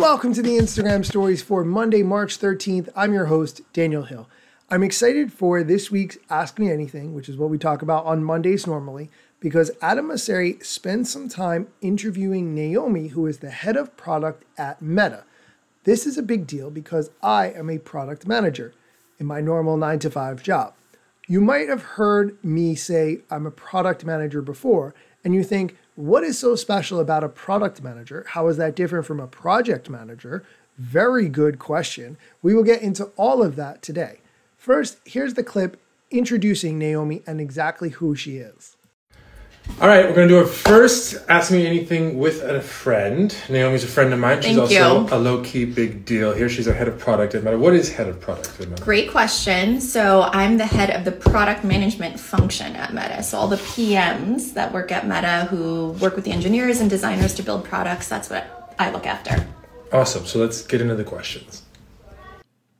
Welcome to the Instagram stories for Monday, March 13th. I'm your host, Daniel Hill. I'm excited for this week's Ask Me Anything, which is what we talk about on Mondays normally, because Adam Mosseri spends some time interviewing Naomi, who is the head of product at Meta. This is a big deal because I am a product manager in my normal nine to five job. You might have heard me say I'm a product manager before, and you think, what is so special about a product manager? How is that different from a project manager? Very good question. We will get into all of that today. First, here's the clip introducing Naomi and exactly who she is. All right, we're going to do our first Ask Me Anything with a friend. Naomi's a friend of mine. She's Thank also you. a low key big deal here. She's a head of product at Meta. What is head of product at Meta? Great question. So I'm the head of the product management function at Meta. So all the PMs that work at Meta who work with the engineers and designers to build products, that's what I look after. Awesome. So let's get into the questions.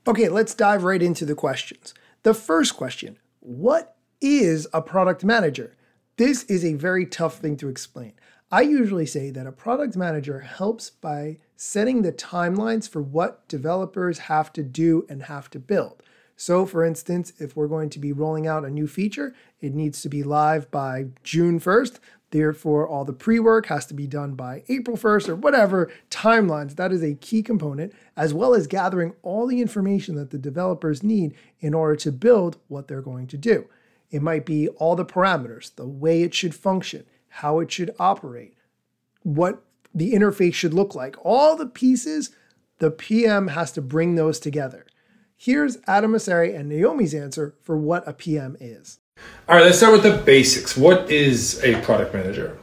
Okay, let's dive right into the questions. The first question What is a product manager? This is a very tough thing to explain. I usually say that a product manager helps by setting the timelines for what developers have to do and have to build. So, for instance, if we're going to be rolling out a new feature, it needs to be live by June 1st. Therefore, all the pre work has to be done by April 1st or whatever timelines. That is a key component, as well as gathering all the information that the developers need in order to build what they're going to do. It might be all the parameters, the way it should function, how it should operate, what the interface should look like. All the pieces, the PM has to bring those together. Here's Adam Mosseri and Naomi's answer for what a PM is. All right, let's start with the basics. What is a product manager?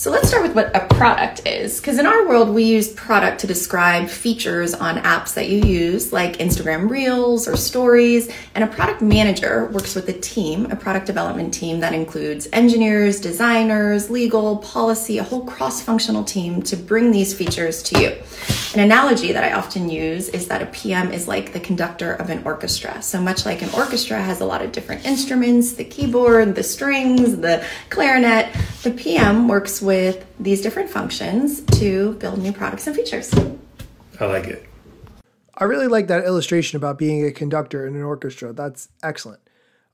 So let's start with what a product is. Because in our world, we use product to describe features on apps that you use, like Instagram Reels or Stories. And a product manager works with a team, a product development team that includes engineers, designers, legal, policy, a whole cross functional team to bring these features to you. An analogy that I often use is that a PM is like the conductor of an orchestra. So much like an orchestra has a lot of different instruments, the keyboard, the strings, the clarinet, the PM works with these different functions to build new products and features. I like it. I really like that illustration about being a conductor in an orchestra. That's excellent.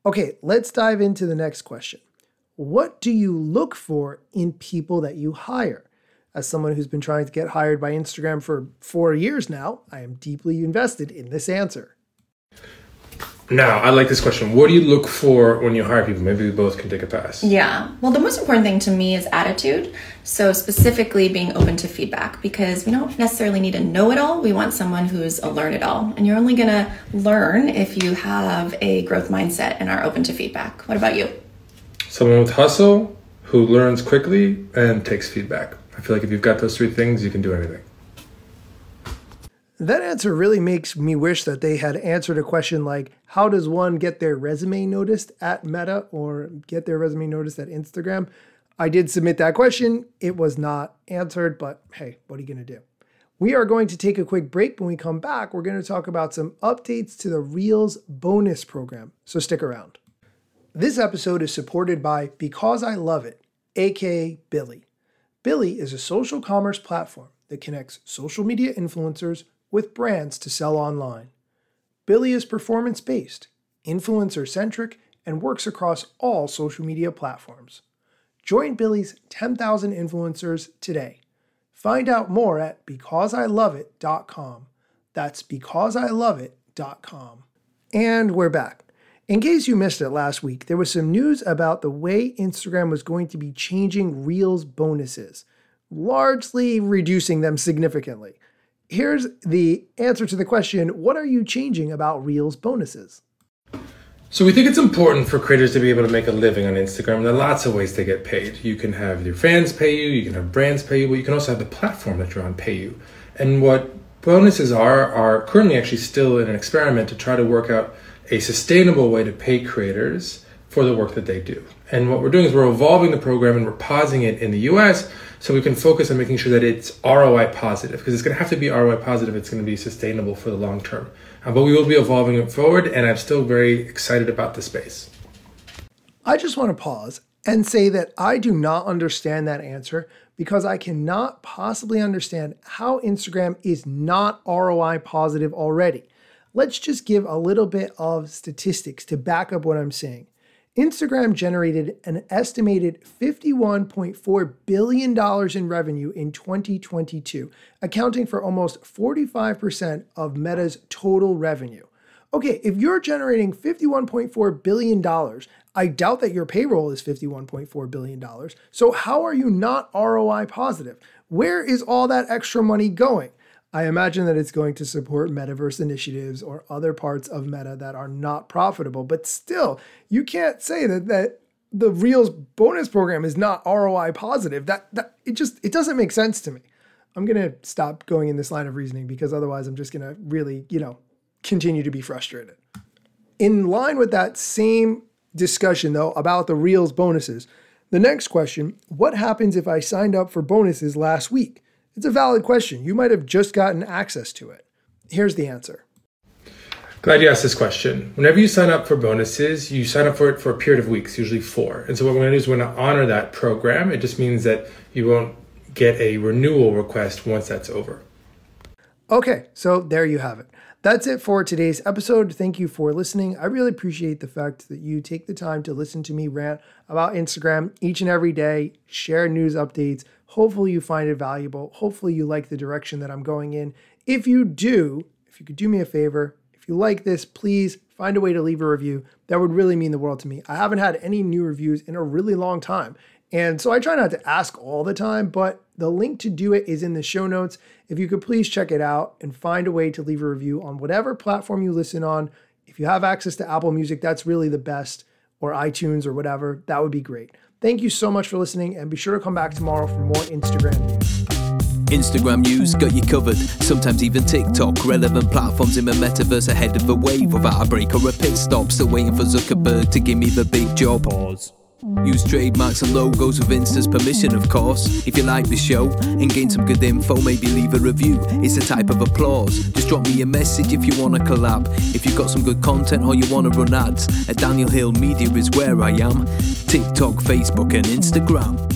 Okay, let's dive into the next question. What do you look for in people that you hire? As someone who's been trying to get hired by Instagram for four years now, I am deeply invested in this answer. Now, I like this question. What do you look for when you hire people? Maybe we both can take a pass. Yeah. Well, the most important thing to me is attitude. So, specifically being open to feedback because we don't necessarily need a know it all. We want someone who's a learn it all. And you're only going to learn if you have a growth mindset and are open to feedback. What about you? Someone with hustle who learns quickly and takes feedback. I feel like if you've got those three things, you can do anything. That answer really makes me wish that they had answered a question like how does one get their resume noticed at Meta or get their resume noticed at Instagram? I did submit that question. It was not answered, but hey, what are you going to do? We are going to take a quick break. When we come back, we're going to talk about some updates to the Reels bonus program. So stick around. This episode is supported by Because I Love It, aka Billy. Billy is a social commerce platform that connects social media influencers with brands to sell online. Billy is performance based, influencer centric, and works across all social media platforms. Join Billy's 10,000 influencers today. Find out more at becauseIloveIt.com. That's becauseIloveIt.com. And we're back. In case you missed it last week, there was some news about the way Instagram was going to be changing Reels bonuses, largely reducing them significantly. Here's the answer to the question What are you changing about Reels bonuses? So we think it's important for creators to be able to make a living on Instagram. There are lots of ways to get paid. You can have your fans pay you, you can have brands pay you, but you can also have the platform that you're on pay you. And what bonuses are are currently actually still in an experiment to try to work out a sustainable way to pay creators for the work that they do. And what we're doing is we're evolving the program and we're pausing it in the US so we can focus on making sure that it's ROI positive because it's going to have to be ROI positive. It's going to be sustainable for the long term. Uh, but we will be evolving it forward, and I'm still very excited about the space. I just want to pause and say that I do not understand that answer because I cannot possibly understand how Instagram is not ROI positive already. Let's just give a little bit of statistics to back up what I'm saying. Instagram generated an estimated $51.4 billion in revenue in 2022, accounting for almost 45% of Meta's total revenue. Okay, if you're generating $51.4 billion, I doubt that your payroll is $51.4 billion. So, how are you not ROI positive? Where is all that extra money going? I imagine that it's going to support metaverse initiatives or other parts of Meta that are not profitable. But still, you can't say that that the Reels bonus program is not ROI positive. That that it just it doesn't make sense to me. I'm gonna stop going in this line of reasoning because otherwise I'm just gonna really, you know, continue to be frustrated. In line with that same discussion though about the Reels bonuses, the next question, what happens if I signed up for bonuses last week? It's a valid question. You might have just gotten access to it. Here's the answer. Glad you asked this question. Whenever you sign up for bonuses, you sign up for it for a period of weeks, usually four. And so what we're going to do is we're going to honor that program. It just means that you won't get a renewal request once that's over. Okay, so there you have it. That's it for today's episode. Thank you for listening. I really appreciate the fact that you take the time to listen to me rant about Instagram each and every day, share news updates. Hopefully, you find it valuable. Hopefully, you like the direction that I'm going in. If you do, if you could do me a favor, if you like this, please find a way to leave a review. That would really mean the world to me. I haven't had any new reviews in a really long time. And so I try not to ask all the time, but the link to do it is in the show notes. If you could please check it out and find a way to leave a review on whatever platform you listen on. If you have access to Apple Music, that's really the best, or iTunes or whatever, that would be great. Thank you so much for listening, and be sure to come back tomorrow for more Instagram news. Instagram news got you covered, sometimes even TikTok. Relevant platforms in the metaverse ahead of the wave without a break or a pit stop. Still waiting for Zuckerberg to give me the big job. Pause. Use trademarks and logos with Insta's permission, of course. If you like the show and gain some good info, maybe leave a review. It's a type of applause. Just drop me a message if you want to collab. If you've got some good content or you want to run ads, at Daniel Hill Media is where I am. TikTok, Facebook, and Instagram.